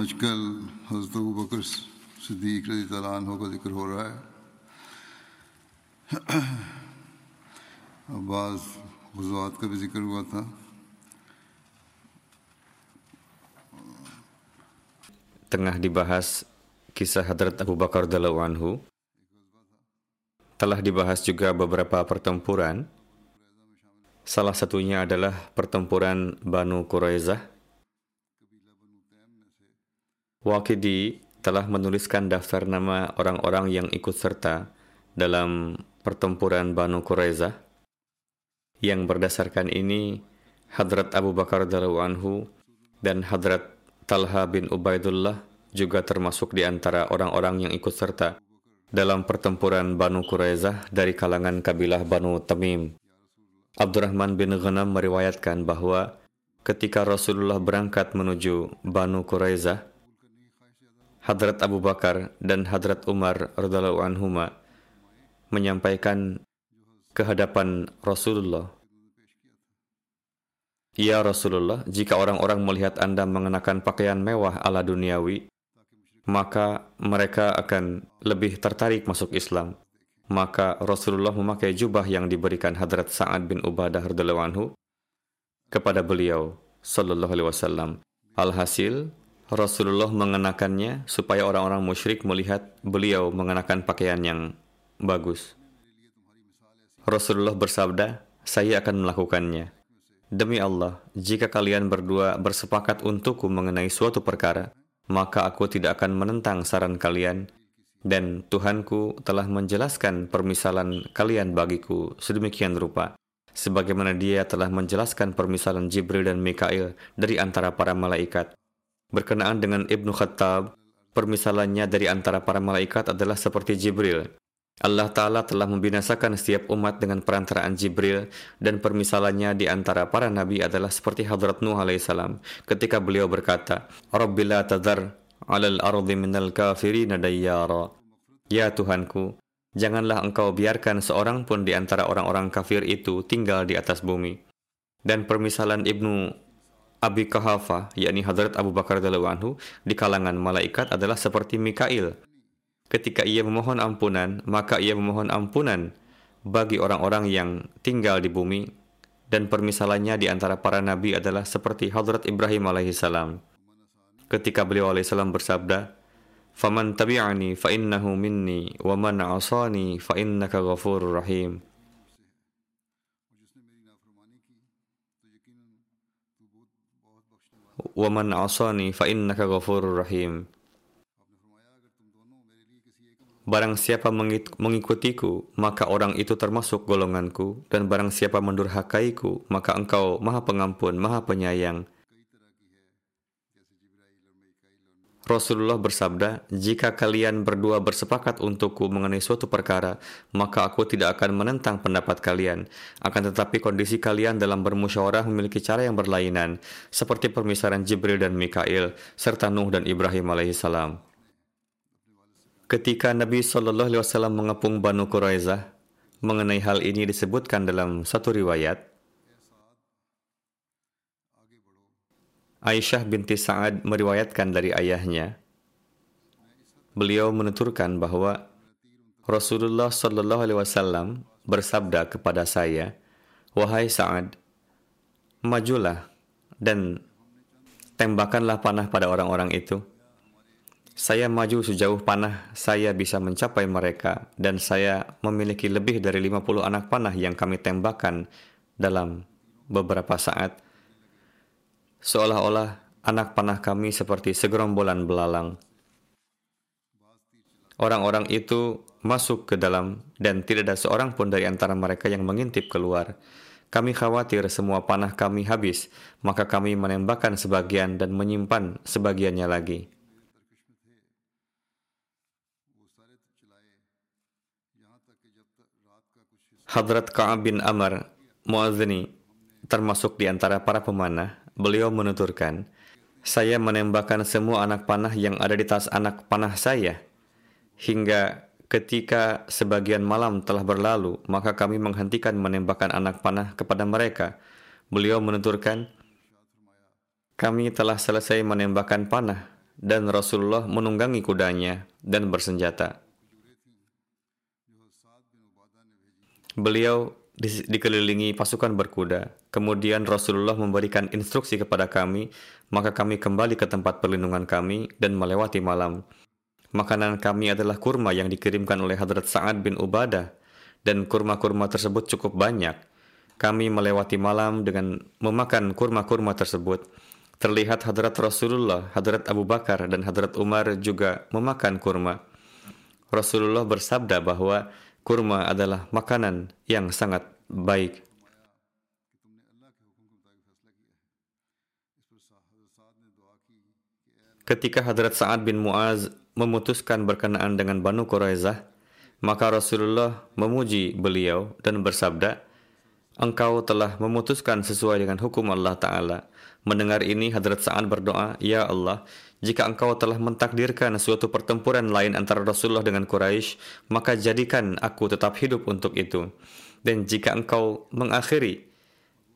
आजकल हजरत अबू बकर सिद्दीक रजी तआला अन्हु का जिक्र हो रहा है अब बाज़ गुजवात का भी जिक्र हुआ था tengah dibahas kisah Hadrat Abu Bakar radhiyallahu anhu. Telah dibahas juga beberapa pertempuran. Salah satunya adalah pertempuran Banu Quraizah. Waqidi telah menuliskan daftar nama orang-orang yang ikut serta dalam pertempuran Banu Quraizah. Yang berdasarkan ini, Hadrat Abu Bakar radhiyallahu anhu dan Hadrat Talha bin Ubaidullah juga termasuk di antara orang-orang yang ikut serta dalam pertempuran Banu Quraizah dari kalangan kabilah Banu Tamim. Abdurrahman bin Ghanam meriwayatkan bahwa ketika Rasulullah berangkat menuju Banu Quraizah, Hadrat Abu Bakar dan Hadrat Umar radhiallahu anhuma menyampaikan kehadapan Rasulullah Ya Rasulullah, jika orang-orang melihat Anda mengenakan pakaian mewah ala duniawi, maka mereka akan lebih tertarik masuk Islam. Maka Rasulullah memakai jubah yang diberikan Hadrat Sa'ad bin Ubadah radhiyallahu anhu kepada beliau sallallahu alaihi wasallam. Alhasil, Rasulullah mengenakannya supaya orang-orang musyrik melihat beliau mengenakan pakaian yang bagus. Rasulullah bersabda, "Saya akan melakukannya." Demi Allah, jika kalian berdua bersepakat untukku mengenai suatu perkara, maka aku tidak akan menentang saran kalian, dan Tuhanku telah menjelaskan permisalan kalian bagiku sedemikian rupa, sebagaimana dia telah menjelaskan permisalan Jibril dan Mikail dari antara para malaikat. Berkenaan dengan Ibnu Khattab, permisalannya dari antara para malaikat adalah seperti Jibril, Allah Ta'ala telah membinasakan setiap umat dengan perantaraan Jibril dan permisalannya di antara para nabi adalah seperti Hadrat Nuh alaihissalam ketika beliau berkata, Rabbila tadar alal ardi minal kafirina dayyara. Ya Tuhanku, janganlah engkau biarkan seorang pun di antara orang-orang kafir itu tinggal di atas bumi. Dan permisalan Ibnu Abi Kahafa, yakni Hadrat Abu Bakar anhu di kalangan malaikat adalah seperti Mikail, ketika ia memohon ampunan, maka ia memohon ampunan bagi orang-orang yang tinggal di bumi dan permisalannya di antara para nabi adalah seperti Hadrat Ibrahim alaihissalam. Ketika beliau alaihissalam bersabda, "Faman tabi'ani fa innahu minni wa man 'asani fa innaka ghafurur rahim." Wa man 'asani fa innaka. Barang siapa mengikutiku, maka orang itu termasuk golonganku, dan barang siapa mendurhakaiku, maka engkau maha pengampun, maha penyayang. Rasulullah bersabda, jika kalian berdua bersepakat untukku mengenai suatu perkara, maka aku tidak akan menentang pendapat kalian. Akan tetapi kondisi kalian dalam bermusyawarah memiliki cara yang berlainan, seperti permisalan Jibril dan Mikail, serta Nuh dan Ibrahim alaihissalam. Ketika Nabi Shallallahu Alaihi Wasallam mengepung Banu Quraizah, mengenai hal ini disebutkan dalam satu riwayat. Aisyah binti Sa'ad meriwayatkan dari ayahnya. Beliau menuturkan bahwa Rasulullah Shallallahu Alaihi Wasallam bersabda kepada saya, wahai Sa'ad, majulah dan tembakkanlah panah pada orang-orang itu. Saya maju sejauh panah saya bisa mencapai mereka dan saya memiliki lebih dari 50 anak panah yang kami tembakkan dalam beberapa saat. Seolah-olah anak panah kami seperti segerombolan belalang. Orang-orang itu masuk ke dalam dan tidak ada seorang pun dari antara mereka yang mengintip keluar. Kami khawatir semua panah kami habis, maka kami menembakkan sebagian dan menyimpan sebagiannya lagi. Hadrat Ka'ab bin Amr Mu'adzini termasuk di antara para pemanah, beliau menuturkan, saya menembakkan semua anak panah yang ada di tas anak panah saya, hingga ketika sebagian malam telah berlalu, maka kami menghentikan menembakkan anak panah kepada mereka. Beliau menuturkan, kami telah selesai menembakkan panah, dan Rasulullah menunggangi kudanya dan bersenjata. Beliau di, dikelilingi pasukan berkuda. Kemudian Rasulullah memberikan instruksi kepada kami, maka kami kembali ke tempat perlindungan kami dan melewati malam. Makanan kami adalah kurma yang dikirimkan oleh Hadrat Sa'ad bin Ubadah, dan kurma-kurma tersebut cukup banyak. Kami melewati malam dengan memakan kurma-kurma tersebut. Terlihat Hadrat Rasulullah, Hadrat Abu Bakar, dan Hadrat Umar juga memakan kurma. Rasulullah bersabda bahwa kurma adalah makanan yang sangat baik. Ketika Hadrat Sa'ad bin Mu'az memutuskan berkenaan dengan Banu Quraizah, maka Rasulullah memuji beliau dan bersabda, Engkau telah memutuskan sesuai dengan hukum Allah Ta'ala. Mendengar ini, Hadrat Sa'ad berdoa, Ya Allah, jika engkau telah mentakdirkan suatu pertempuran lain antara Rasulullah dengan Quraisy, maka jadikan aku tetap hidup untuk itu. Dan jika engkau mengakhiri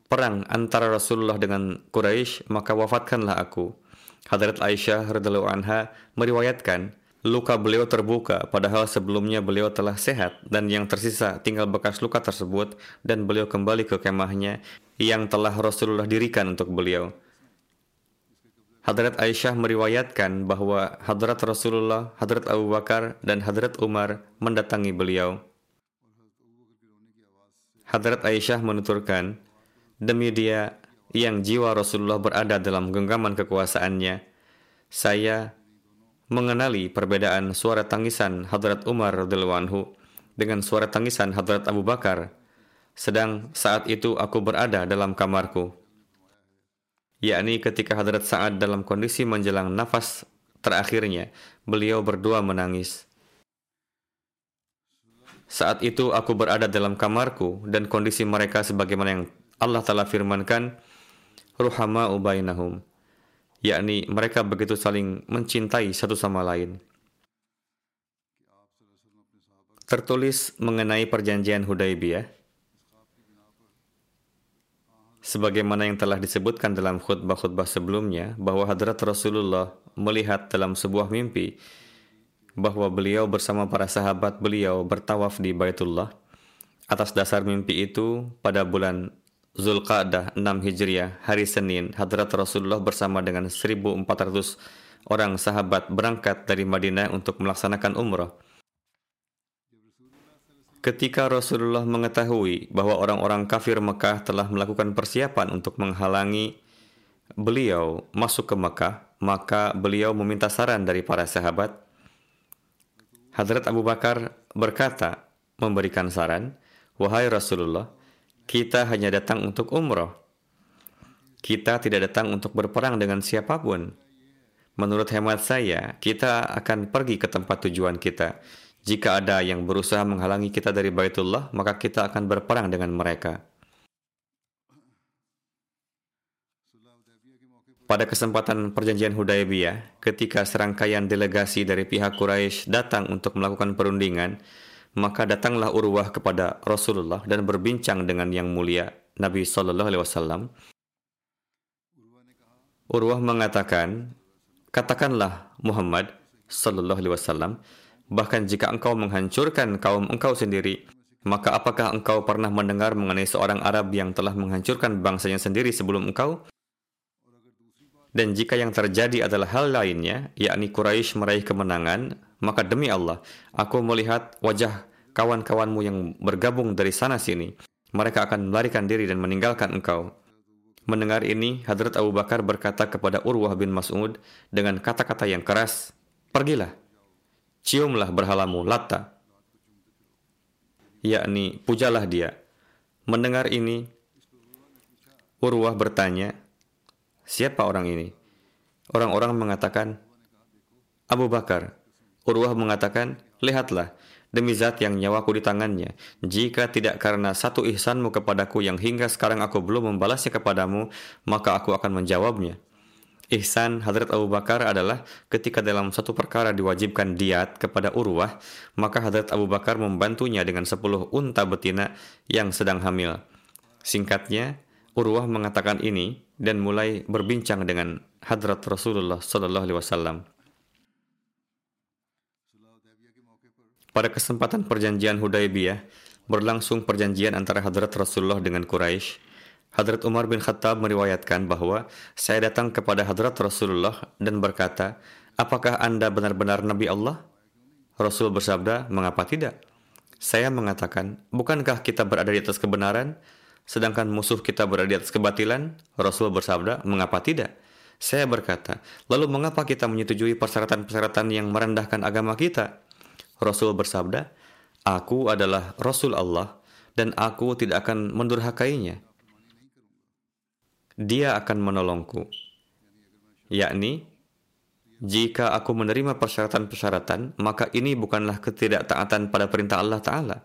perang antara Rasulullah dengan Quraisy, maka wafatkanlah aku. Hadrat Aisyah radhiallahu anha meriwayatkan luka beliau terbuka padahal sebelumnya beliau telah sehat dan yang tersisa tinggal bekas luka tersebut dan beliau kembali ke kemahnya yang telah Rasulullah dirikan untuk beliau. Hadrat Aisyah meriwayatkan bahwa Hadrat Rasulullah, Hadrat Abu Bakar, dan Hadrat Umar mendatangi beliau. Hadrat Aisyah menuturkan, demi dia yang jiwa Rasulullah berada dalam genggaman kekuasaannya, saya mengenali perbedaan suara tangisan Hadrat Umar radhiyallahu dengan suara tangisan Hadrat Abu Bakar, sedang saat itu aku berada dalam kamarku yakni ketika Hadrat Sa'ad dalam kondisi menjelang nafas terakhirnya, beliau berdua menangis. Saat itu aku berada dalam kamarku dan kondisi mereka sebagaimana yang Allah telah firmankan, Ruhama ubainahum, yakni mereka begitu saling mencintai satu sama lain. Tertulis mengenai perjanjian Hudaibiyah, sebagaimana yang telah disebutkan dalam khutbah-khutbah sebelumnya bahwa hadrat Rasulullah melihat dalam sebuah mimpi bahwa beliau bersama para sahabat beliau bertawaf di Baitullah. Atas dasar mimpi itu, pada bulan Zulqa'dah 6 Hijriah, hari Senin, hadrat Rasulullah bersama dengan 1.400 orang sahabat berangkat dari Madinah untuk melaksanakan umrah. Ketika Rasulullah mengetahui bahwa orang-orang kafir Mekah telah melakukan persiapan untuk menghalangi beliau masuk ke Mekah, maka beliau meminta saran dari para sahabat. Hadrat Abu Bakar berkata, memberikan saran, Wahai Rasulullah, kita hanya datang untuk umroh. Kita tidak datang untuk berperang dengan siapa pun. Menurut hemat saya, kita akan pergi ke tempat tujuan kita. Jika ada yang berusaha menghalangi kita dari Baitullah, maka kita akan berperang dengan mereka. Pada kesempatan perjanjian Hudaybiyah, ketika serangkaian delegasi dari pihak Quraisy datang untuk melakukan perundingan, maka datanglah Urwah kepada Rasulullah dan berbincang dengan yang mulia Nabi Shallallahu Alaihi Wasallam. Urwah mengatakan, katakanlah Muhammad Shallallahu Alaihi Wasallam, bahkan jika engkau menghancurkan kaum engkau sendiri, maka apakah engkau pernah mendengar mengenai seorang Arab yang telah menghancurkan bangsanya sendiri sebelum engkau? Dan jika yang terjadi adalah hal lainnya, yakni Quraisy meraih kemenangan, maka demi Allah, aku melihat wajah kawan-kawanmu yang bergabung dari sana sini. Mereka akan melarikan diri dan meninggalkan engkau. Mendengar ini, Hadrat Abu Bakar berkata kepada Urwah bin Mas'ud dengan kata-kata yang keras, Pergilah, ciumlah berhalamu, Latta. Yakni, pujalah dia. Mendengar ini, Urwah bertanya, Siapa orang ini? Orang-orang mengatakan, Abu Bakar. Urwah mengatakan, Lihatlah, demi zat yang nyawaku di tangannya, jika tidak karena satu ihsanmu kepadaku yang hingga sekarang aku belum membalasnya kepadamu, maka aku akan menjawabnya. Ihsan Hadrat Abu Bakar adalah ketika dalam satu perkara diwajibkan diat kepada Urwah, maka Hadrat Abu Bakar membantunya dengan sepuluh unta betina yang sedang hamil. Singkatnya, Urwah mengatakan ini dan mulai berbincang dengan hadrat Rasulullah Sallallahu Alaihi Wasallam. Pada kesempatan perjanjian Hudaybiyah, berlangsung perjanjian antara hadrat Rasulullah dengan Quraisy. Hadrat Umar bin Khattab meriwayatkan bahwa saya datang kepada hadrat Rasulullah dan berkata, Apakah Anda benar-benar Nabi Allah? Rasul bersabda, mengapa tidak? Saya mengatakan, bukankah kita berada di atas kebenaran? sedangkan musuh kita berada di atas kebatilan? Rasul bersabda, mengapa tidak? Saya berkata, lalu mengapa kita menyetujui persyaratan-persyaratan yang merendahkan agama kita? Rasul bersabda, Aku adalah Rasul Allah dan aku tidak akan mendurhakainya. Dia akan menolongku. Yakni, jika aku menerima persyaratan-persyaratan, maka ini bukanlah ketidaktaatan pada perintah Allah Ta'ala.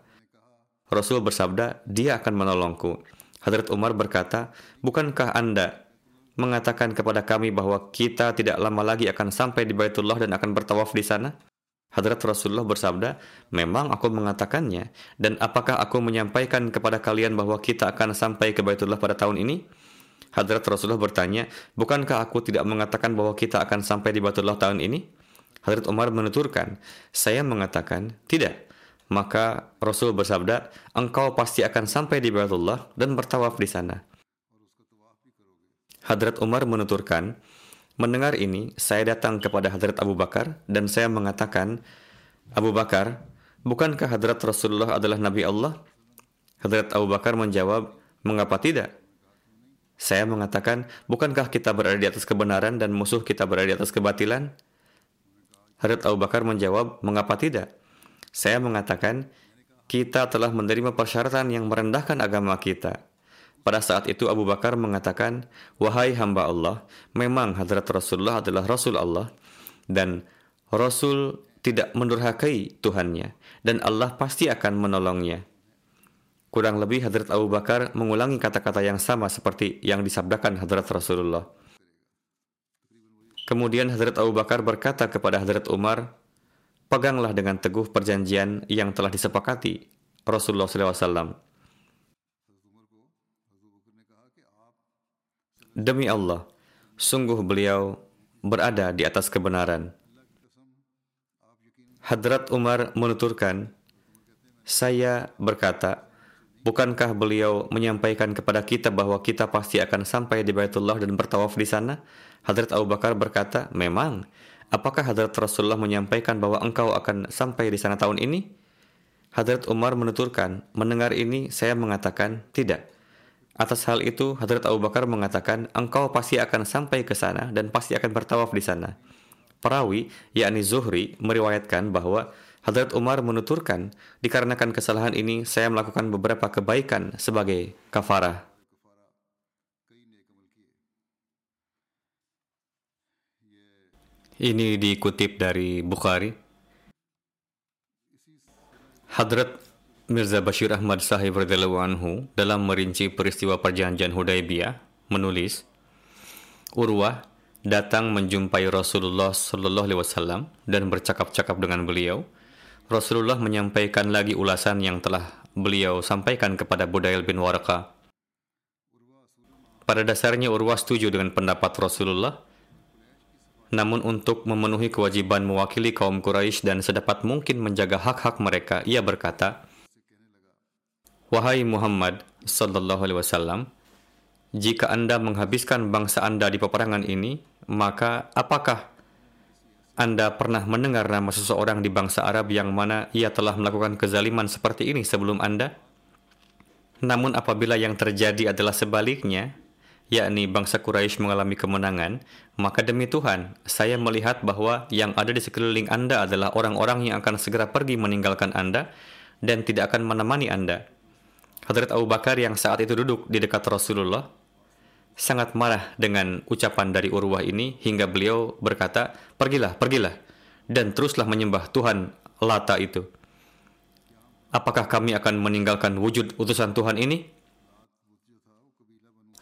Rasul bersabda, dia akan menolongku. Hadrat Umar berkata, bukankah Anda mengatakan kepada kami bahwa kita tidak lama lagi akan sampai di Baitullah dan akan bertawaf di sana? Hadrat Rasulullah bersabda, memang aku mengatakannya, dan apakah aku menyampaikan kepada kalian bahwa kita akan sampai ke Baitullah pada tahun ini? Hadrat Rasulullah bertanya, bukankah aku tidak mengatakan bahwa kita akan sampai di Baitullah tahun ini? Hadrat Umar menuturkan, saya mengatakan, tidak. Maka Rasul bersabda, engkau pasti akan sampai di Baitullah dan bertawaf di sana. Hadrat Umar menuturkan, mendengar ini, saya datang kepada Hadrat Abu Bakar dan saya mengatakan, Abu Bakar, bukankah Hadrat Rasulullah adalah Nabi Allah? Hadrat Abu Bakar menjawab, mengapa tidak? Saya mengatakan, bukankah kita berada di atas kebenaran dan musuh kita berada di atas kebatilan? Hadrat Abu Bakar menjawab, mengapa tidak? Saya mengatakan, kita telah menerima persyaratan yang merendahkan agama kita. Pada saat itu Abu Bakar mengatakan, Wahai hamba Allah, memang hadrat Rasulullah adalah Rasul Allah, dan Rasul tidak mendurhakai Tuhannya, dan Allah pasti akan menolongnya. Kurang lebih Hadrat Abu Bakar mengulangi kata-kata yang sama seperti yang disabdakan Hadrat Rasulullah. Kemudian Hadrat Abu Bakar berkata kepada Hadrat Umar, peganglah dengan teguh perjanjian yang telah disepakati Rasulullah SAW. Demi Allah, sungguh beliau berada di atas kebenaran. Hadrat Umar menuturkan, saya berkata, bukankah beliau menyampaikan kepada kita bahwa kita pasti akan sampai di Baitullah dan bertawaf di sana? Hadrat Abu Bakar berkata, memang. Apakah Hadrat Rasulullah menyampaikan bahwa engkau akan sampai di sana tahun ini? Hadrat Umar menuturkan, mendengar ini saya mengatakan tidak. Atas hal itu, Hadrat Abu Bakar mengatakan, engkau pasti akan sampai ke sana dan pasti akan bertawaf di sana. Perawi, yakni Zuhri, meriwayatkan bahwa Hadrat Umar menuturkan, dikarenakan kesalahan ini, saya melakukan beberapa kebaikan sebagai kafarah. Ini dikutip dari Bukhari. Hadrat Mirza Bashir Ahmad Sahib radhiyallahu anhu dalam merinci peristiwa perjanjian Hudaybiyah menulis Urwah datang menjumpai Rasulullah Shallallahu alaihi wasallam dan bercakap-cakap dengan beliau. Rasulullah menyampaikan lagi ulasan yang telah beliau sampaikan kepada Budail bin Warqa. Pada dasarnya Urwah setuju dengan pendapat Rasulullah, namun untuk memenuhi kewajiban mewakili kaum Quraisy dan sedapat mungkin menjaga hak-hak mereka, ia berkata, Wahai Muhammad sallallahu alaihi wasallam, jika Anda menghabiskan bangsa Anda di peperangan ini, maka apakah anda pernah mendengar nama seseorang di bangsa Arab yang mana ia telah melakukan kezaliman seperti ini sebelum Anda? Namun apabila yang terjadi adalah sebaliknya, yakni bangsa Quraisy mengalami kemenangan, maka demi Tuhan, saya melihat bahwa yang ada di sekeliling Anda adalah orang-orang yang akan segera pergi meninggalkan Anda dan tidak akan menemani Anda. Hadrat Abu Bakar yang saat itu duduk di dekat Rasulullah sangat marah dengan ucapan dari Urwah ini hingga beliau berkata, "Pergilah, pergilah dan teruslah menyembah Tuhan Lata itu." Apakah kami akan meninggalkan wujud utusan Tuhan ini?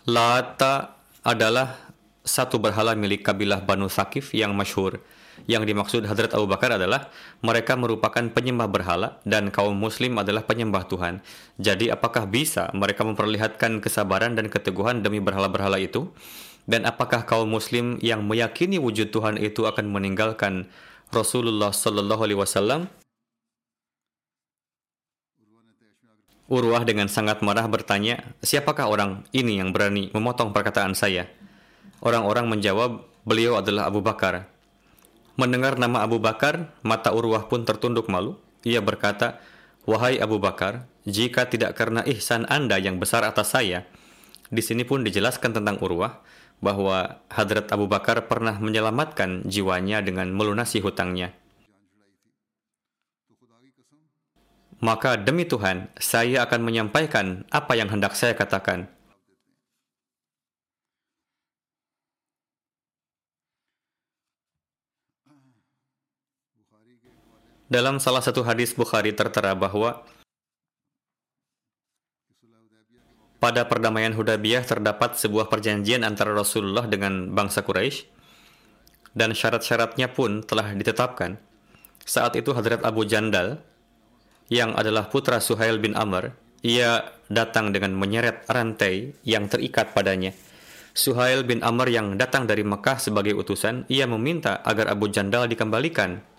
Lata adalah satu berhala milik kabilah Banu Sakif yang masyhur yang dimaksud Hadrat Abu Bakar adalah mereka merupakan penyembah berhala dan kaum muslim adalah penyembah Tuhan. Jadi apakah bisa mereka memperlihatkan kesabaran dan keteguhan demi berhala-berhala itu? Dan apakah kaum muslim yang meyakini wujud Tuhan itu akan meninggalkan Rasulullah Sallallahu Alaihi Wasallam? Urwah dengan sangat marah bertanya, siapakah orang ini yang berani memotong perkataan saya? Orang-orang menjawab, beliau adalah Abu Bakar. Mendengar nama Abu Bakar, mata Urwah pun tertunduk malu. Ia berkata, Wahai Abu Bakar, jika tidak karena ihsan Anda yang besar atas saya, di sini pun dijelaskan tentang Urwah bahwa Hadrat Abu Bakar pernah menyelamatkan jiwanya dengan melunasi hutangnya. Maka demi Tuhan, saya akan menyampaikan apa yang hendak saya katakan. Dalam salah satu hadis Bukhari tertera bahwa pada perdamaian Hudaybiyah terdapat sebuah perjanjian antara Rasulullah dengan bangsa Quraisy dan syarat-syaratnya pun telah ditetapkan. Saat itu Hadrat Abu Jandal yang adalah putra Suhail bin Amr, ia datang dengan menyeret rantai yang terikat padanya. Suhail bin Amr yang datang dari Mekah sebagai utusan, ia meminta agar Abu Jandal dikembalikan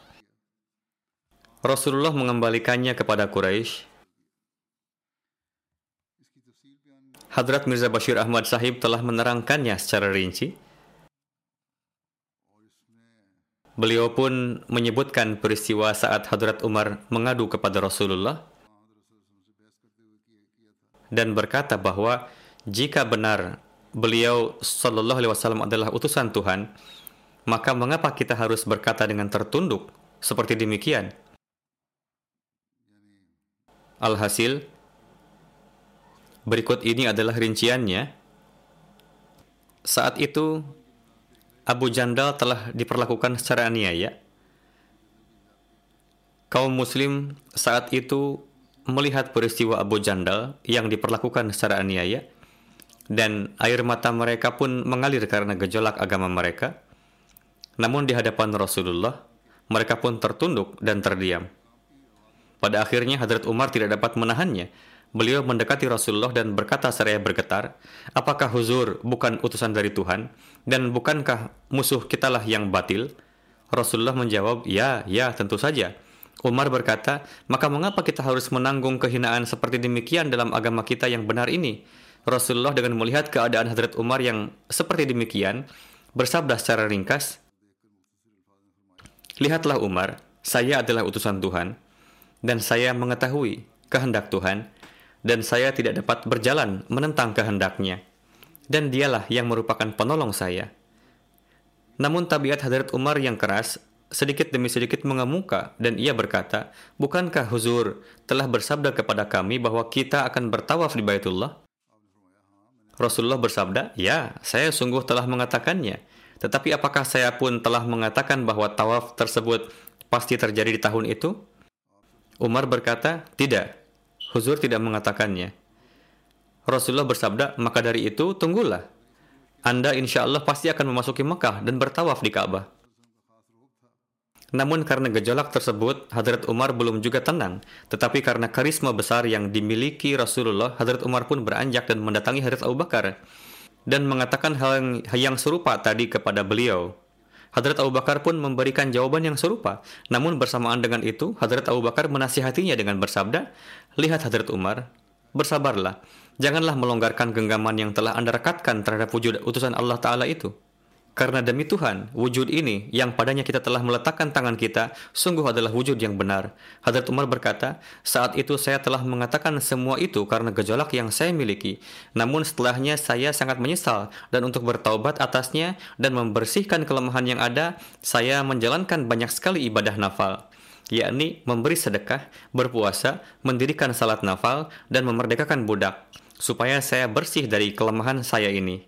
Rasulullah mengembalikannya kepada Quraisy. Hadrat Mirza Bashir Ahmad Sahib telah menerangkannya secara rinci. Beliau pun menyebutkan peristiwa saat Hadrat Umar mengadu kepada Rasulullah dan berkata bahwa jika benar beliau Shallallahu Alaihi Wasallam adalah utusan Tuhan, maka mengapa kita harus berkata dengan tertunduk seperti demikian? Alhasil, berikut ini adalah rinciannya. Saat itu, Abu Jandal telah diperlakukan secara aniaya. Kaum muslim saat itu melihat peristiwa Abu Jandal yang diperlakukan secara aniaya, dan air mata mereka pun mengalir karena gejolak agama mereka. Namun di hadapan Rasulullah, mereka pun tertunduk dan terdiam. Pada akhirnya Hadrat Umar tidak dapat menahannya. Beliau mendekati Rasulullah dan berkata seraya bergetar, Apakah huzur bukan utusan dari Tuhan? Dan bukankah musuh kitalah yang batil? Rasulullah menjawab, Ya, ya, tentu saja. Umar berkata, maka mengapa kita harus menanggung kehinaan seperti demikian dalam agama kita yang benar ini? Rasulullah dengan melihat keadaan Hadrat Umar yang seperti demikian, bersabda secara ringkas, Lihatlah Umar, saya adalah utusan Tuhan dan saya mengetahui kehendak Tuhan, dan saya tidak dapat berjalan menentang kehendaknya. Dan dialah yang merupakan penolong saya. Namun tabiat Hadrat Umar yang keras sedikit demi sedikit mengemuka dan ia berkata, Bukankah Huzur telah bersabda kepada kami bahwa kita akan bertawaf di Baitullah? Rasulullah bersabda, Ya, saya sungguh telah mengatakannya. Tetapi apakah saya pun telah mengatakan bahwa tawaf tersebut pasti terjadi di tahun itu? Umar berkata, tidak. Huzur tidak mengatakannya. Rasulullah bersabda, maka dari itu tunggulah. Anda insya Allah pasti akan memasuki Mekah dan bertawaf di Ka'bah. Namun karena gejolak tersebut, Hadrat Umar belum juga tenang. Tetapi karena karisma besar yang dimiliki Rasulullah, Hadrat Umar pun beranjak dan mendatangi Hadrat Abu Bakar dan mengatakan hal yang, yang serupa tadi kepada beliau. Hadrat Abu Bakar pun memberikan jawaban yang serupa. Namun bersamaan dengan itu, Hadrat Abu Bakar menasihatinya dengan bersabda, Lihat Hadrat Umar, bersabarlah. Janganlah melonggarkan genggaman yang telah anda rekatkan terhadap wujud utusan Allah Ta'ala itu. Karena demi Tuhan, wujud ini yang padanya kita telah meletakkan tangan kita sungguh adalah wujud yang benar. Hadrat Umar berkata, saat itu saya telah mengatakan semua itu karena gejolak yang saya miliki. Namun setelahnya saya sangat menyesal dan untuk bertaubat atasnya dan membersihkan kelemahan yang ada, saya menjalankan banyak sekali ibadah nafal yakni memberi sedekah, berpuasa, mendirikan salat nafal, dan memerdekakan budak, supaya saya bersih dari kelemahan saya ini.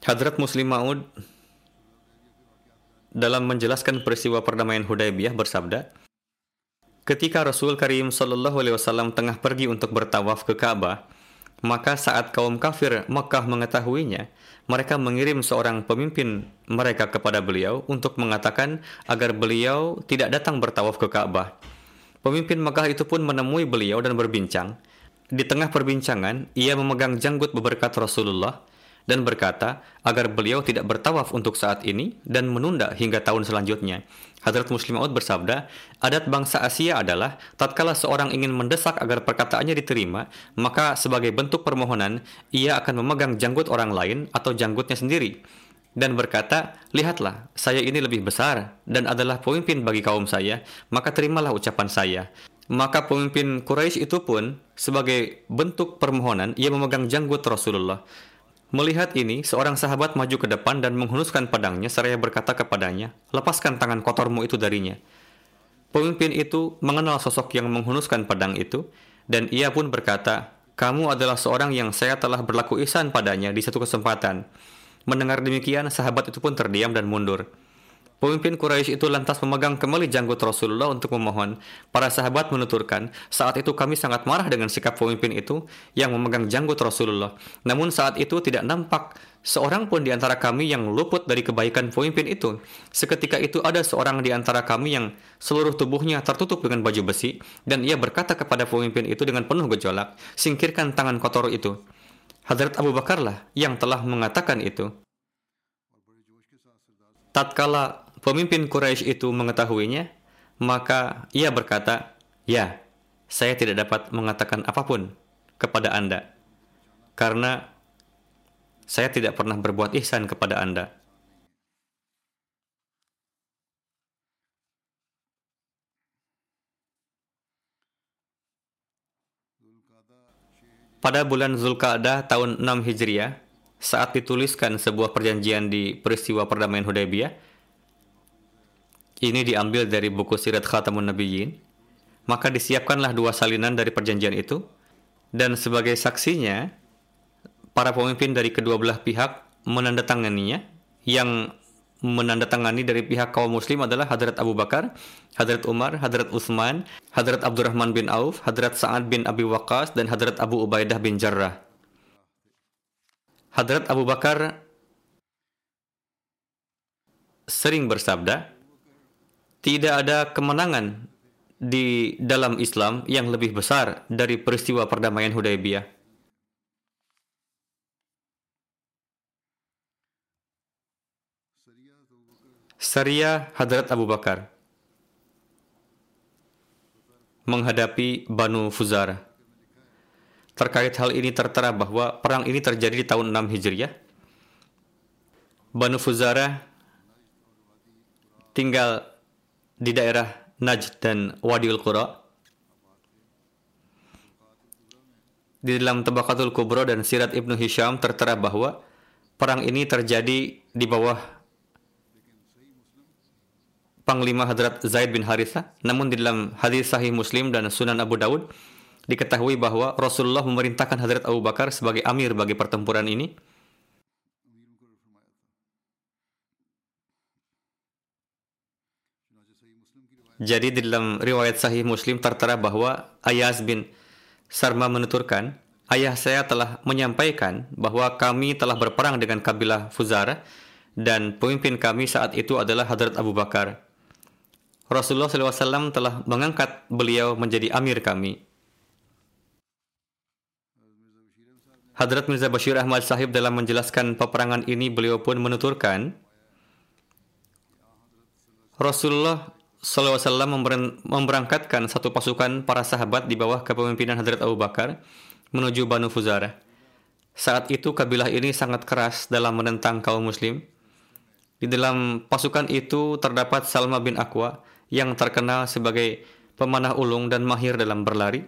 Hadrat Muslim Maud dalam menjelaskan peristiwa perdamaian Hudaybiyah bersabda, Ketika Rasul Karim Shallallahu Alaihi Wasallam tengah pergi untuk bertawaf ke Ka'bah, maka saat kaum kafir Mekah mengetahuinya, mereka mengirim seorang pemimpin mereka kepada beliau untuk mengatakan agar beliau tidak datang bertawaf ke Ka'bah. Pemimpin Mekah itu pun menemui beliau dan berbincang. Di tengah perbincangan, ia memegang janggut beberkat Rasulullah dan berkata agar beliau tidak bertawaf untuk saat ini dan menunda hingga tahun selanjutnya. Hadrat Muslim Maud bersabda, adat bangsa Asia adalah tatkala seorang ingin mendesak agar perkataannya diterima, maka sebagai bentuk permohonan, ia akan memegang janggut orang lain atau janggutnya sendiri dan berkata, Lihatlah, saya ini lebih besar dan adalah pemimpin bagi kaum saya, maka terimalah ucapan saya. Maka pemimpin Quraisy itu pun sebagai bentuk permohonan ia memegang janggut Rasulullah. Melihat ini, seorang sahabat maju ke depan dan menghunuskan pedangnya seraya berkata kepadanya, lepaskan tangan kotormu itu darinya. Pemimpin itu mengenal sosok yang menghunuskan pedang itu, dan ia pun berkata, kamu adalah seorang yang saya telah berlaku ihsan padanya di satu kesempatan. Mendengar demikian, sahabat itu pun terdiam dan mundur. Pemimpin Quraisy itu lantas memegang kembali janggut Rasulullah untuk memohon. Para sahabat menuturkan, saat itu kami sangat marah dengan sikap pemimpin itu yang memegang janggut Rasulullah. Namun saat itu tidak nampak seorang pun di antara kami yang luput dari kebaikan pemimpin itu. Seketika itu ada seorang di antara kami yang seluruh tubuhnya tertutup dengan baju besi dan ia berkata kepada pemimpin itu dengan penuh gejolak, "Singkirkan tangan kotor itu." Hadrat Abu Bakarlah yang telah mengatakan itu. Tatkala pemimpin Quraisy itu mengetahuinya, maka ia berkata, "Ya, saya tidak dapat mengatakan apa pun kepada Anda karena saya tidak pernah berbuat ihsan kepada Anda." Pada bulan Zulkaadah tahun 6 Hijriah, saat dituliskan sebuah perjanjian di peristiwa perdamaian Hudaybiyah, ini diambil dari buku Sirat Khatamun Nabiyyin, maka disiapkanlah dua salinan dari perjanjian itu, dan sebagai saksinya, para pemimpin dari kedua belah pihak menandatanganinya, yang menandatangani dari pihak kaum muslim adalah Hadrat Abu Bakar, Hadrat Umar, Hadrat Utsman, Hadrat Abdurrahman bin Auf, Hadrat Sa'ad bin Abi Waqqas, dan Hadrat Abu Ubaidah bin Jarrah. Hadrat Abu Bakar sering bersabda, tidak ada kemenangan di dalam Islam yang lebih besar dari peristiwa perdamaian Hudaybiyah. Syariah Hadrat Abu Bakar menghadapi Banu Fuzara. Terkait hal ini tertera bahwa perang ini terjadi di tahun 6 Hijriah. Banu Fuzara tinggal di daerah Najd dan Wadiul Qura. Di dalam Tabaqatul Kubro dan Sirat Ibnu Hisham tertera bahwa perang ini terjadi di bawah Panglima Hadrat Zaid bin Haritha. Namun di dalam hadis Sahih Muslim dan Sunan Abu Dawud diketahui bahwa Rasulullah memerintahkan Hadrat Abu Bakar sebagai amir bagi pertempuran ini Jadi di dalam riwayat sahih Muslim tertera bahwa Ayas bin Sarma menuturkan, ayah saya telah menyampaikan bahwa kami telah berperang dengan kabilah Fuzara dan pemimpin kami saat itu adalah Hadrat Abu Bakar. Rasulullah SAW telah mengangkat beliau menjadi amir kami. Hadrat Mirza Bashir Ahmad Sahib dalam menjelaskan peperangan ini beliau pun menuturkan Rasulullah SAW memberangkatkan satu pasukan para sahabat di bawah kepemimpinan Hadrat Abu Bakar menuju Banu Fuzarah. Saat itu kabilah ini sangat keras dalam menentang kaum muslim. Di dalam pasukan itu terdapat Salma bin Aqwa yang terkenal sebagai pemanah ulung dan mahir dalam berlari.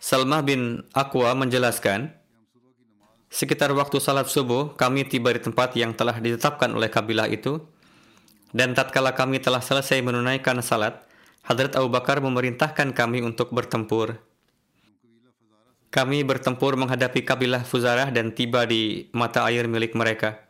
Salma bin Aqwa menjelaskan, sekitar waktu salat subuh kami tiba di tempat yang telah ditetapkan oleh kabilah itu dan tatkala kami telah selesai menunaikan salat, Hadrat Abu Bakar memerintahkan kami untuk bertempur. Kami bertempur menghadapi kabilah Fuzarah dan tiba di mata air milik mereka.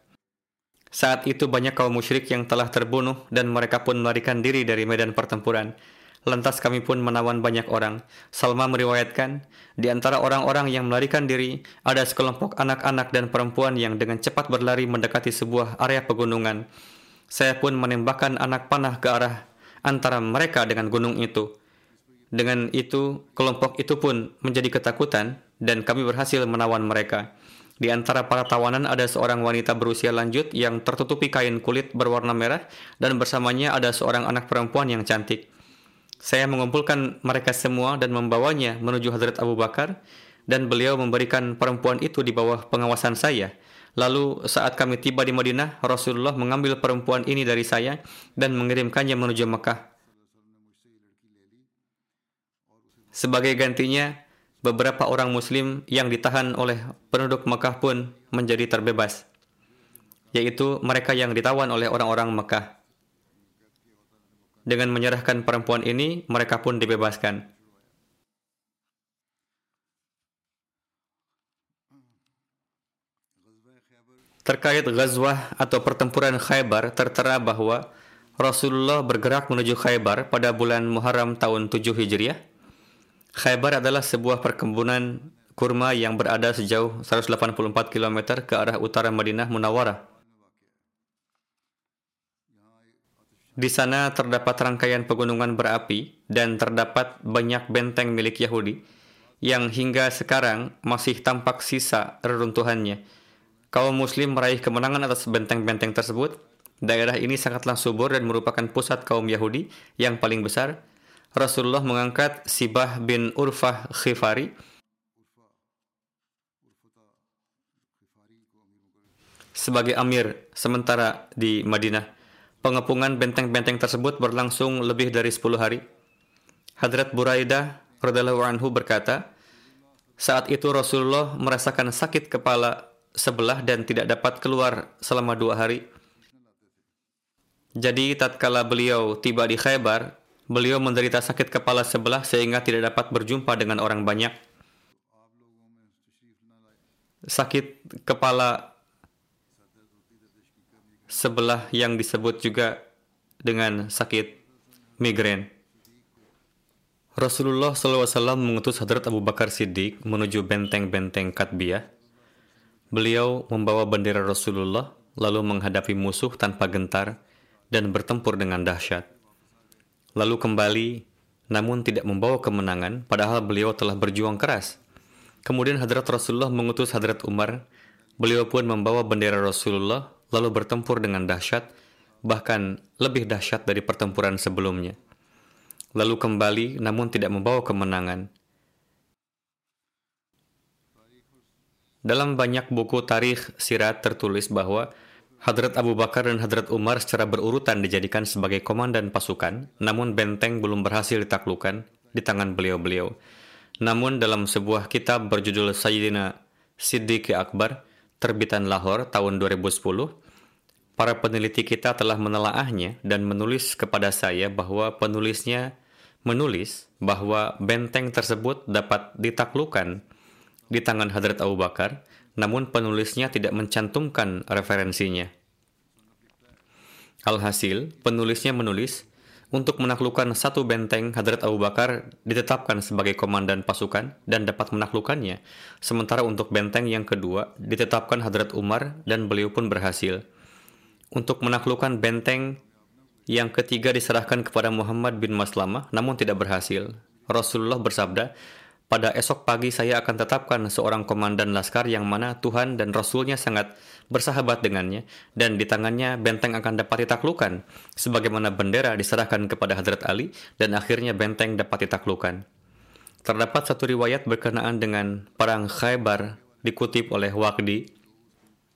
Saat itu banyak kaum musyrik yang telah terbunuh dan mereka pun melarikan diri dari medan pertempuran. Lantas kami pun menawan banyak orang. Salma meriwayatkan, di antara orang-orang yang melarikan diri, ada sekelompok anak-anak dan perempuan yang dengan cepat berlari mendekati sebuah area pegunungan. Saya pun menembakkan anak panah ke arah antara mereka dengan gunung itu. Dengan itu, kelompok itu pun menjadi ketakutan dan kami berhasil menawan mereka. Di antara para tawanan ada seorang wanita berusia lanjut yang tertutupi kain kulit berwarna merah dan bersamanya ada seorang anak perempuan yang cantik. Saya mengumpulkan mereka semua dan membawanya menuju Hadrat Abu Bakar dan beliau memberikan perempuan itu di bawah pengawasan saya. Lalu saat kami tiba di Madinah, Rasulullah mengambil perempuan ini dari saya dan mengirimkannya menuju Mekah. Sebagai gantinya, beberapa orang muslim yang ditahan oleh penduduk Mekah pun menjadi terbebas, yaitu mereka yang ditawan oleh orang-orang Mekah. Dengan menyerahkan perempuan ini, mereka pun dibebaskan. Terkait Ghazwah atau pertempuran Khaybar, tertera bahwa Rasulullah bergerak menuju Khaybar pada bulan Muharram tahun 7 Hijriah. Khaybar adalah sebuah perkebunan kurma yang berada sejauh 184 km ke arah utara Madinah Munawwarah. Di sana terdapat rangkaian pegunungan berapi dan terdapat banyak benteng milik Yahudi yang hingga sekarang masih tampak sisa reruntuhannya kaum muslim meraih kemenangan atas benteng-benteng tersebut. Daerah ini sangatlah subur dan merupakan pusat kaum Yahudi yang paling besar. Rasulullah mengangkat Sibah bin Urfah Khifari sebagai amir sementara di Madinah. Pengepungan benteng-benteng tersebut berlangsung lebih dari 10 hari. Hadrat Buraidah radhiyallahu anhu berkata, saat itu Rasulullah merasakan sakit kepala sebelah dan tidak dapat keluar selama dua hari. Jadi tatkala beliau tiba di Khaybar, beliau menderita sakit kepala sebelah sehingga tidak dapat berjumpa dengan orang banyak. Sakit kepala sebelah yang disebut juga dengan sakit migrain. Rasulullah SAW mengutus Hadrat Abu Bakar Siddiq menuju benteng-benteng Katbiyah Beliau membawa bendera Rasulullah lalu menghadapi musuh tanpa gentar dan bertempur dengan dahsyat. Lalu kembali, namun tidak membawa kemenangan, padahal beliau telah berjuang keras. Kemudian Hadrat Rasulullah mengutus Hadrat Umar. Beliau pun membawa bendera Rasulullah lalu bertempur dengan dahsyat, bahkan lebih dahsyat dari pertempuran sebelumnya. Lalu kembali, namun tidak membawa kemenangan. Dalam banyak buku tarikh sirat tertulis bahwa Hadrat Abu Bakar dan Hadrat Umar secara berurutan dijadikan sebagai komandan pasukan, namun benteng belum berhasil ditaklukkan di tangan beliau-beliau. Namun dalam sebuah kitab berjudul Sayyidina Siddiq Akbar, terbitan Lahore tahun 2010, para peneliti kita telah menelaahnya dan menulis kepada saya bahwa penulisnya menulis bahwa benteng tersebut dapat ditaklukkan di tangan Hadrat Abu Bakar, namun penulisnya tidak mencantumkan referensinya. Alhasil, penulisnya menulis, Untuk menaklukkan satu benteng, Hadrat Abu Bakar ditetapkan sebagai komandan pasukan dan dapat menaklukkannya. Sementara untuk benteng yang kedua, ditetapkan Hadrat Umar dan beliau pun berhasil. Untuk menaklukkan benteng yang ketiga diserahkan kepada Muhammad bin Maslamah, namun tidak berhasil. Rasulullah bersabda, pada esok pagi saya akan tetapkan seorang komandan laskar yang mana Tuhan dan Rasulnya sangat bersahabat dengannya dan di tangannya benteng akan dapat ditaklukkan sebagaimana bendera diserahkan kepada Hadrat Ali dan akhirnya benteng dapat ditaklukkan. Terdapat satu riwayat berkenaan dengan perang Khaybar dikutip oleh Waqdi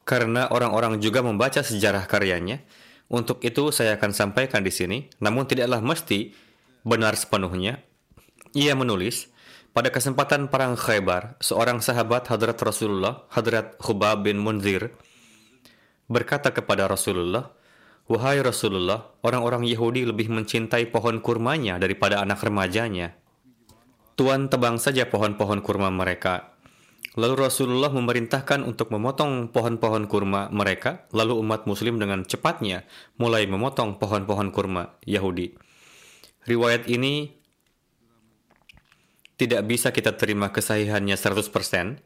karena orang-orang juga membaca sejarah karyanya. Untuk itu saya akan sampaikan di sini, namun tidaklah mesti benar sepenuhnya. Ia menulis, pada kesempatan perang Khaybar, seorang sahabat Hadrat Rasulullah, Hadrat Khubab bin Munzir, berkata kepada Rasulullah, Wahai Rasulullah, orang-orang Yahudi lebih mencintai pohon kurmanya daripada anak remajanya. Tuan tebang saja pohon-pohon kurma mereka. Lalu Rasulullah memerintahkan untuk memotong pohon-pohon kurma mereka, lalu umat muslim dengan cepatnya mulai memotong pohon-pohon kurma Yahudi. Riwayat ini tidak bisa kita terima kesahihannya 100%,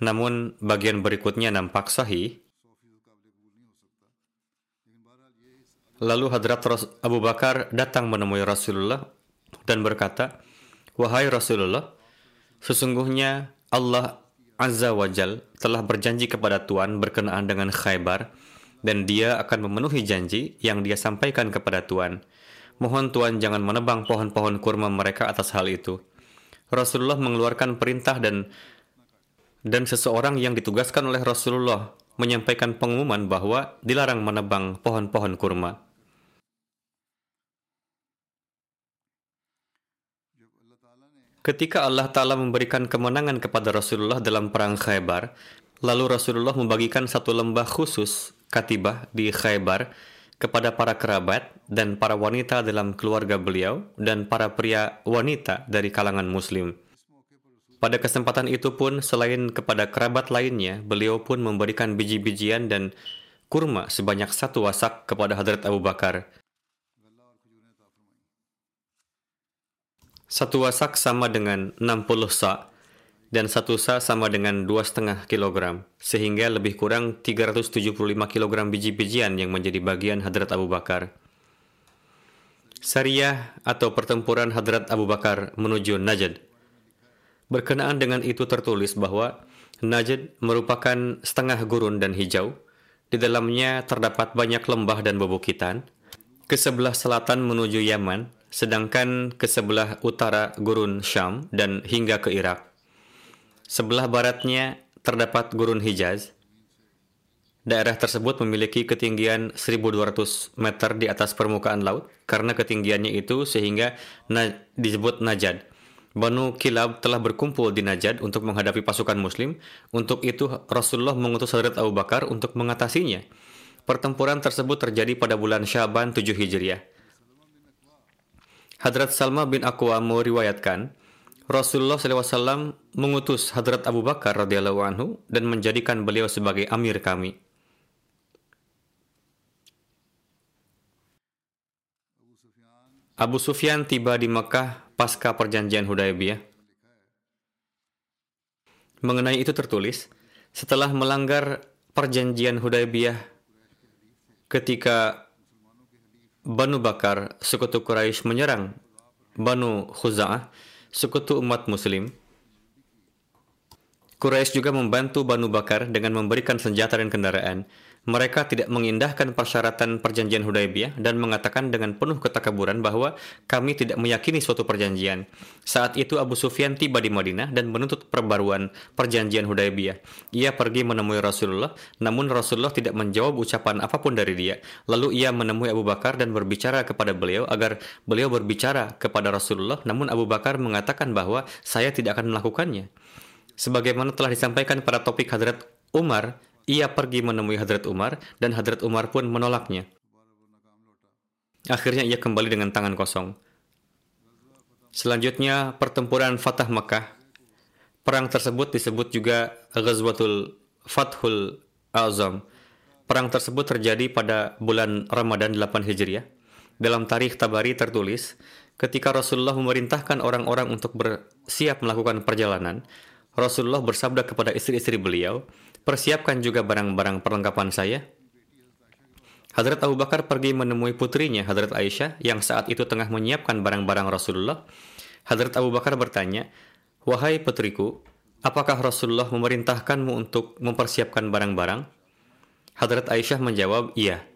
namun bagian berikutnya nampak sahih. Lalu Hadrat Abu Bakar datang menemui Rasulullah dan berkata, Wahai Rasulullah, sesungguhnya Allah Azza wa Jal telah berjanji kepada Tuhan berkenaan dengan Khaybar dan dia akan memenuhi janji yang dia sampaikan kepada Tuhan. Mohon Tuhan jangan menebang pohon-pohon kurma mereka atas hal itu. Rasulullah mengeluarkan perintah dan dan seseorang yang ditugaskan oleh Rasulullah menyampaikan pengumuman bahwa dilarang menebang pohon-pohon kurma. Ketika Allah Ta'ala memberikan kemenangan kepada Rasulullah dalam perang Khaybar, lalu Rasulullah membagikan satu lembah khusus, katibah, di Khaybar, kepada para kerabat dan para wanita dalam keluarga beliau dan para pria wanita dari kalangan muslim. Pada kesempatan itu pun selain kepada kerabat lainnya, beliau pun memberikan biji-bijian dan kurma sebanyak satu wasak kepada Hadrat Abu Bakar. Satu wasak sama dengan 60 sa' dan satu sa sama dengan 2,5 kg, sehingga lebih kurang 375 kg biji-bijian yang menjadi bagian Hadrat Abu Bakar. Sariyah atau pertempuran Hadrat Abu Bakar menuju Najd. Berkenaan dengan itu tertulis bahwa Najd merupakan setengah gurun dan hijau. Di dalamnya terdapat banyak lembah dan bebukitan. Ke sebelah selatan menuju Yaman, sedangkan ke sebelah utara gurun Syam dan hingga ke Irak. Sebelah baratnya terdapat Gurun Hijaz. Daerah tersebut memiliki ketinggian 1200 meter di atas permukaan laut. Karena ketinggiannya itu sehingga na disebut Najad. Banu Kilab telah berkumpul di Najad untuk menghadapi pasukan muslim. Untuk itu Rasulullah mengutus Hadrat Abu Bakar untuk mengatasinya. Pertempuran tersebut terjadi pada bulan Syaban 7 Hijriah. Hadrat Salma bin Aqwa meriwayatkan, Rasulullah SAW mengutus Hadrat Abu Bakar radhiyallahu anhu dan menjadikan beliau sebagai amir kami. Abu Sufyan tiba di Mekah pasca perjanjian Hudaybiyah. Mengenai itu tertulis, setelah melanggar perjanjian Hudaybiyah ketika Banu Bakar, sekutu Quraisy menyerang Banu Khuza'ah, sekutu umat muslim, Quraisy juga membantu Banu Bakar dengan memberikan senjata dan kendaraan. Mereka tidak mengindahkan persyaratan perjanjian Hudaybiyah dan mengatakan dengan penuh ketakaburan bahwa kami tidak meyakini suatu perjanjian. Saat itu Abu Sufyan tiba di Madinah dan menuntut perbaruan perjanjian Hudaybiyah. Ia pergi menemui Rasulullah, namun Rasulullah tidak menjawab ucapan apa pun dari dia. Lalu ia menemui Abu Bakar dan berbicara kepada beliau agar beliau berbicara kepada Rasulullah, namun Abu Bakar mengatakan bahwa saya tidak akan melakukannya. Sebagaimana telah disampaikan pada topik Hadrat Umar ia pergi menemui Hadrat Umar dan Hadrat Umar pun menolaknya. Akhirnya ia kembali dengan tangan kosong. Selanjutnya pertempuran Fatah Mekah. Perang tersebut disebut juga Ghazwatul Fathul Azam. Perang tersebut terjadi pada bulan Ramadan 8 Hijriah. Dalam tarikh Tabari tertulis, ketika Rasulullah memerintahkan orang-orang untuk bersiap melakukan perjalanan, Rasulullah bersabda kepada istri-istri beliau, persiapkan juga barang-barang perlengkapan saya. Hadrat Abu Bakar pergi menemui putrinya, Hadrat Aisyah, yang saat itu tengah menyiapkan barang-barang Rasulullah. Hadrat Abu Bakar bertanya, Wahai putriku, apakah Rasulullah memerintahkanmu untuk mempersiapkan barang-barang? Hadrat Aisyah menjawab, iya.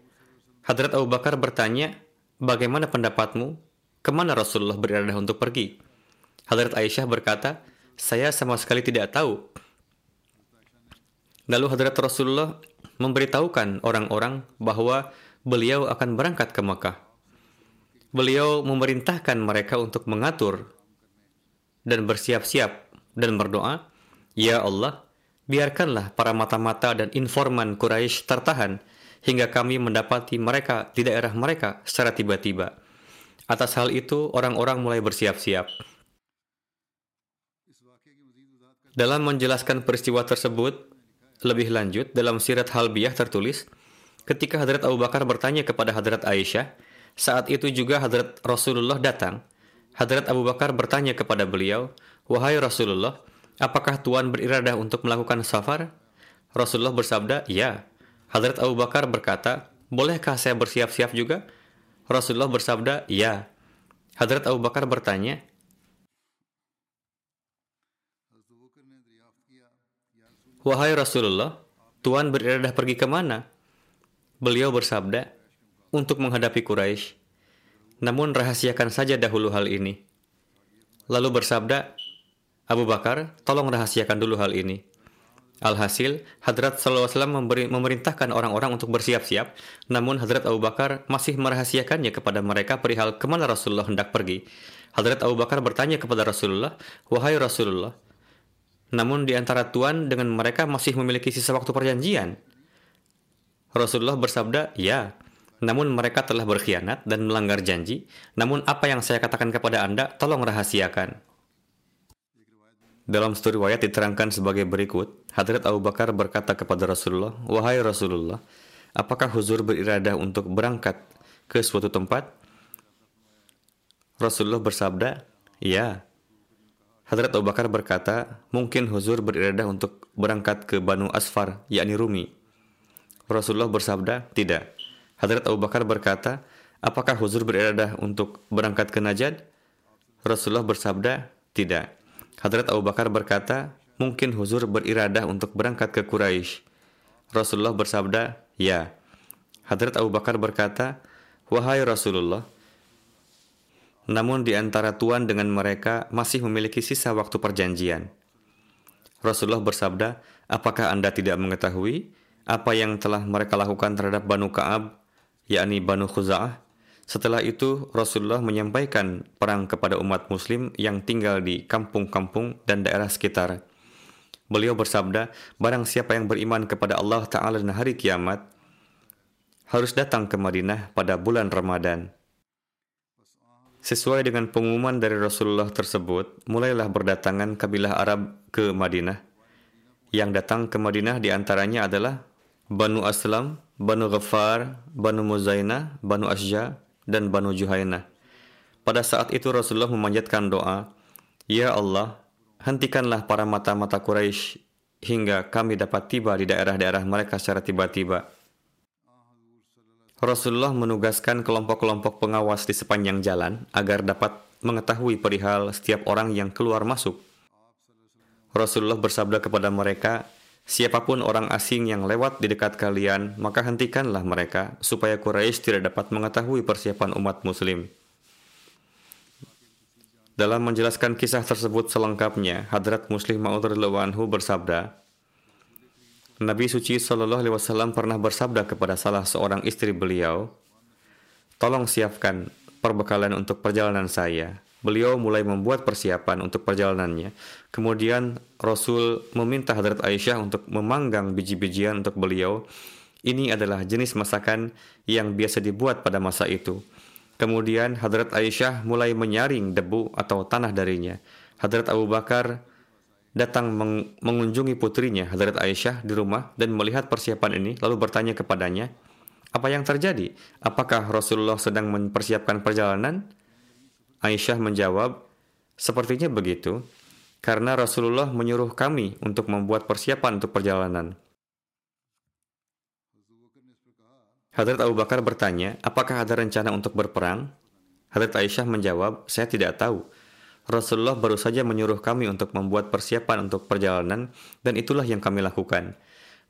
Hadrat Abu Bakar bertanya, bagaimana pendapatmu? Ke mana Rasulullah beriradah untuk pergi? Hadrat Aisyah berkata, saya sama sekali tidak tahu. Lalu Hadrat Rasulullah memberitahukan orang-orang bahwa beliau akan berangkat ke Mekah. Beliau memerintahkan mereka untuk mengatur dan bersiap-siap dan berdoa, Ya Allah, biarkanlah para mata-mata dan informan Quraisy tertahan hingga kami mendapati mereka di daerah mereka secara tiba-tiba. Atas hal itu, orang-orang mulai bersiap-siap. Dalam menjelaskan peristiwa tersebut, lebih lanjut dalam sirat Halbiyah tertulis, ketika Hadrat Abu Bakar bertanya kepada Hadrat Aisyah, saat itu juga Hadrat Rasulullah datang. Hadrat Abu Bakar bertanya kepada beliau, Wahai Rasulullah, apakah Tuhan beriradah untuk melakukan safar? Rasulullah bersabda, ya. Hadrat Abu Bakar berkata, bolehkah saya bersiap-siap juga? Rasulullah bersabda, "Ya." Hadrat Abu Bakar bertanya, Wahai Rasulullah, Tuhan beriradah pergi ke mana? Beliau bersabda, untuk menghadapi Quraisy. Namun rahasiakan saja dahulu hal ini. Lalu bersabda, Abu Bakar, tolong rahasiakan dulu hal ini. Alhasil, Hadrat SAW memberi, memerintahkan orang-orang untuk bersiap-siap, namun Hadrat Abu Bakar masih merahasiakannya kepada mereka perihal ke mana Rasulullah hendak pergi. Hadrat Abu Bakar bertanya kepada Rasulullah, Wahai Rasulullah, namun di antara Tuhan dengan mereka masih memiliki sisa waktu perjanjian. Rasulullah bersabda, Ya, namun mereka telah berkhianat dan melanggar janji, namun apa yang saya katakan kepada Anda, tolong rahasiakan. Dalam studi riwayat diterangkan sebagai berikut, Hadrat Abu Bakar berkata kepada Rasulullah, Wahai Rasulullah, apakah huzur beriradah untuk berangkat ke suatu tempat? Rasulullah bersabda, Ya. Hadrat Abu Bakar berkata, mungkin huzur beriradah untuk berangkat ke Banu Asfar, yakni Rumi. Rasulullah bersabda, tidak. Hadrat Abu Bakar berkata, apakah huzur beriradah untuk berangkat ke Najad? Rasulullah bersabda, tidak. Hadrat Abu Bakar berkata, mungkin Huzur beriradah untuk berangkat ke Quraisy. Rasulullah bersabda, ya. Hadrat Abu Bakar berkata, wahai Rasulullah, namun di antara Tuhan dengan mereka masih memiliki sisa waktu perjanjian. Rasulullah bersabda, apakah Anda tidak mengetahui apa yang telah mereka lakukan terhadap Banu Ka'ab, yakni Banu Khuza'ah? Setelah itu, Rasulullah menyampaikan perang kepada umat muslim yang tinggal di kampung-kampung dan daerah sekitar. Beliau bersabda, barang siapa yang beriman kepada Allah Ta'ala dan hari kiamat, harus datang ke Madinah pada bulan Ramadan. Sesuai dengan pengumuman dari Rasulullah tersebut, mulailah berdatangan kabilah Arab ke Madinah. Yang datang ke Madinah di antaranya adalah Banu Aslam, Banu Ghaffar, Banu Muzaina, Banu Asja, dan Banu Juhainah. Pada saat itu Rasulullah memanjatkan doa, Ya Allah, hentikanlah para mata-mata Quraisy hingga kami dapat tiba di daerah-daerah mereka secara tiba-tiba. Rasulullah menugaskan kelompok-kelompok pengawas di sepanjang jalan agar dapat mengetahui perihal setiap orang yang keluar masuk. Rasulullah bersabda kepada mereka, Siapa pun orang asing yang lewat di dekat kalian, maka hentikanlah mereka, supaya Quraisy tidak dapat mengetahui persiapan umat muslim. Dalam menjelaskan kisah tersebut selengkapnya, Hadrat Muslim Ma'ud anhu bersabda, Nabi suci Shallallahu Alaihi Wasallam pernah bersabda kepada salah seorang istri beliau, "Tolong siapkan perbekalan untuk perjalanan saya." Beliau mulai membuat persiapan untuk perjalanannya. Kemudian Rasul meminta Hadrat Aisyah untuk memanggang biji-bijian untuk beliau. Ini adalah jenis masakan yang biasa dibuat pada masa itu. Kemudian Hadrat Aisyah mulai menyaring debu atau tanah darinya. Hadrat Abu Bakar datang meng mengunjungi putrinya Hadrat Aisyah di rumah dan melihat persiapan ini lalu bertanya kepadanya, Apa yang terjadi? Apakah Rasulullah sedang mempersiapkan perjalanan? Aisyah menjawab, sepertinya begitu, karena Rasulullah menyuruh kami untuk membuat persiapan untuk perjalanan. Hadrat Abu Bakar bertanya, apakah ada rencana untuk berperang? Hadrat Aisyah menjawab, saya tidak tahu. Rasulullah baru saja menyuruh kami untuk membuat persiapan untuk perjalanan, dan itulah yang kami lakukan.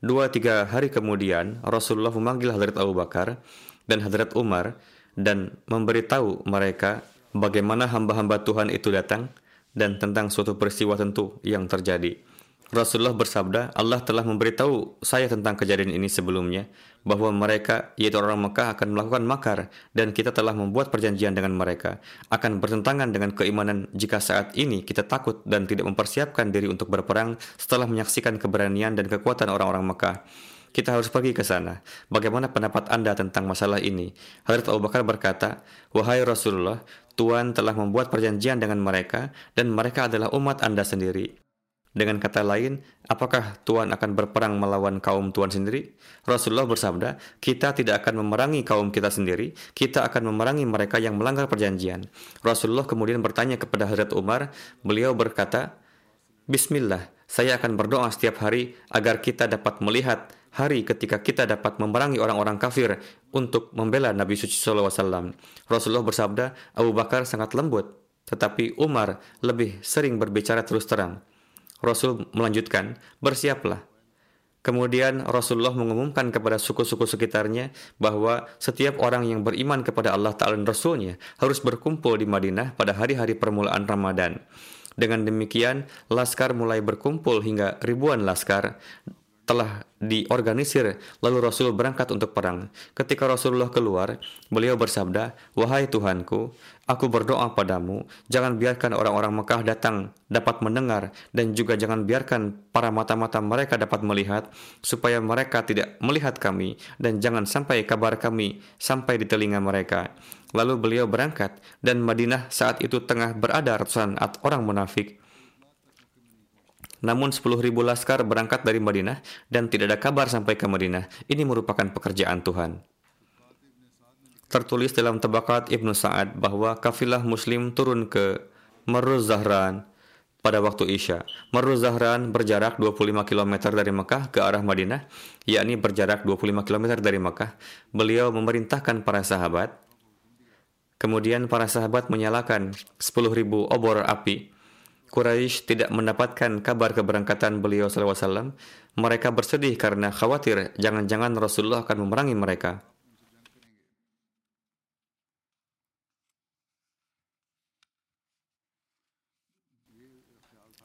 Dua tiga hari kemudian, Rasulullah memanggil Hadrat Abu Bakar dan Hadrat Umar dan memberitahu mereka bagaimana hamba-hamba Tuhan itu datang dan tentang suatu peristiwa tentu yang terjadi. Rasulullah bersabda, Allah telah memberitahu saya tentang kejadian ini sebelumnya, bahwa mereka, yaitu orang Mekah, akan melakukan makar, dan kita telah membuat perjanjian dengan mereka. Akan bertentangan dengan keimanan jika saat ini kita takut dan tidak mempersiapkan diri untuk berperang setelah menyaksikan keberanian dan kekuatan orang-orang Mekah. Kita harus pergi ke sana. Bagaimana pendapat Anda tentang masalah ini? Hadrat Abu Bakar berkata, Wahai Rasulullah, Tuhan telah membuat perjanjian dengan mereka, dan mereka adalah umat Anda sendiri. Dengan kata lain, apakah Tuhan akan berperang melawan kaum Tuhan sendiri? Rasulullah bersabda, kita tidak akan memerangi kaum kita sendiri, kita akan memerangi mereka yang melanggar perjanjian. Rasulullah kemudian bertanya kepada Hazrat Umar, beliau berkata, Bismillah, saya akan berdoa setiap hari agar kita dapat melihat hari ketika kita dapat memerangi orang-orang kafir untuk membela Nabi Suci SAW. Rasulullah bersabda, Abu Bakar sangat lembut, tetapi Umar lebih sering berbicara terus terang. Rasul melanjutkan, bersiaplah. Kemudian Rasulullah mengumumkan kepada suku-suku sekitarnya bahwa setiap orang yang beriman kepada Allah Ta'ala dan Rasulnya harus berkumpul di Madinah pada hari-hari permulaan Ramadan. Dengan demikian, laskar mulai berkumpul hingga ribuan laskar telah diorganisir, lalu Rasul berangkat untuk perang. Ketika Rasulullah keluar, beliau bersabda, Wahai Tuhanku, aku berdoa padamu, jangan biarkan orang-orang Mekah datang dapat mendengar, dan juga jangan biarkan para mata-mata mereka dapat melihat, supaya mereka tidak melihat kami, dan jangan sampai kabar kami sampai di telinga mereka. Lalu beliau berangkat, dan Madinah saat itu tengah berada ratusan orang munafik, namun 10.000 laskar berangkat dari Madinah dan tidak ada kabar sampai ke Madinah. Ini merupakan pekerjaan Tuhan. Tertulis dalam Tabakat Ibnu Sa'ad bahwa kafilah muslim turun ke Maruz Zahran pada waktu Isya. Maruz Zahran berjarak 25 km dari Mekah ke arah Madinah, yakni berjarak 25 km dari Mekah. Beliau memerintahkan para sahabat Kemudian para sahabat menyalakan 10.000 obor api Quraisy tidak mendapatkan kabar keberangkatan beliau SAW, mereka bersedih karena khawatir jangan-jangan Rasulullah akan memerangi mereka.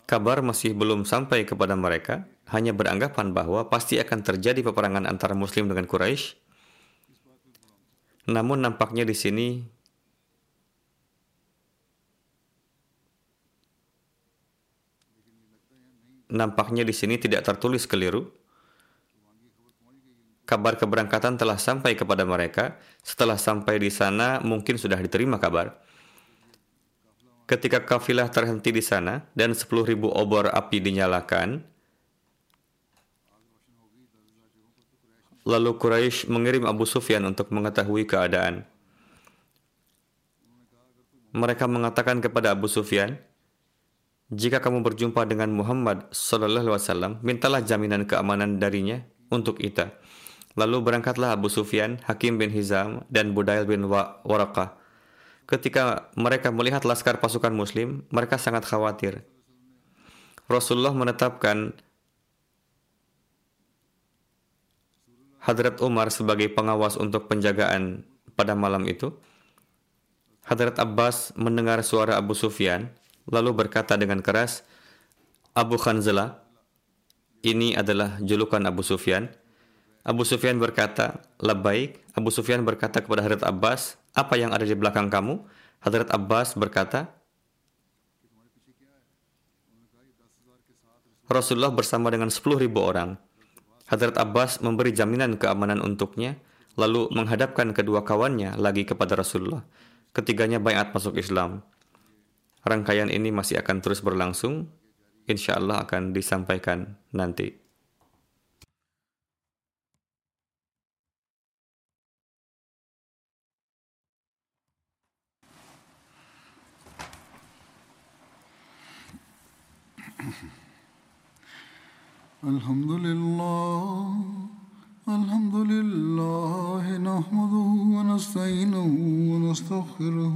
Kabar masih belum sampai kepada mereka, hanya beranggapan bahwa pasti akan terjadi peperangan antara Muslim dengan Quraisy. Namun nampaknya di sini nampaknya di sini tidak tertulis keliru. Kabar keberangkatan telah sampai kepada mereka. Setelah sampai di sana, mungkin sudah diterima kabar. Ketika kafilah terhenti di sana dan 10.000 obor api dinyalakan, lalu Quraisy mengirim Abu Sufyan untuk mengetahui keadaan. Mereka mengatakan kepada Abu Sufyan, jika kamu berjumpa dengan Muhammad Sallallahu Alaihi Wasallam, mintalah jaminan keamanan darinya untuk kita. Lalu berangkatlah Abu Sufyan, Hakim bin Hizam, dan Budail bin Waraqah. Ketika mereka melihat laskar pasukan Muslim, mereka sangat khawatir. Rasulullah menetapkan Hadrat Umar sebagai pengawas untuk penjagaan pada malam itu. Hadrat Abbas mendengar suara Abu Sufyan lalu berkata dengan keras, Abu Khanzala, ini adalah julukan Abu Sufyan. Abu Sufyan berkata, Labbaik. Abu Sufyan berkata kepada Hadrat Abbas, apa yang ada di belakang kamu? Hadrat Abbas berkata, Rasulullah bersama dengan 10.000 orang. Hadrat Abbas memberi jaminan keamanan untuknya, lalu menghadapkan kedua kawannya lagi kepada Rasulullah. Ketiganya bayat masuk Islam. Rangkaian ini masih akan terus berlangsung. Insya Allah akan disampaikan nanti. الحمد لله الحمد لله نحمده ونستعينه ونستغفره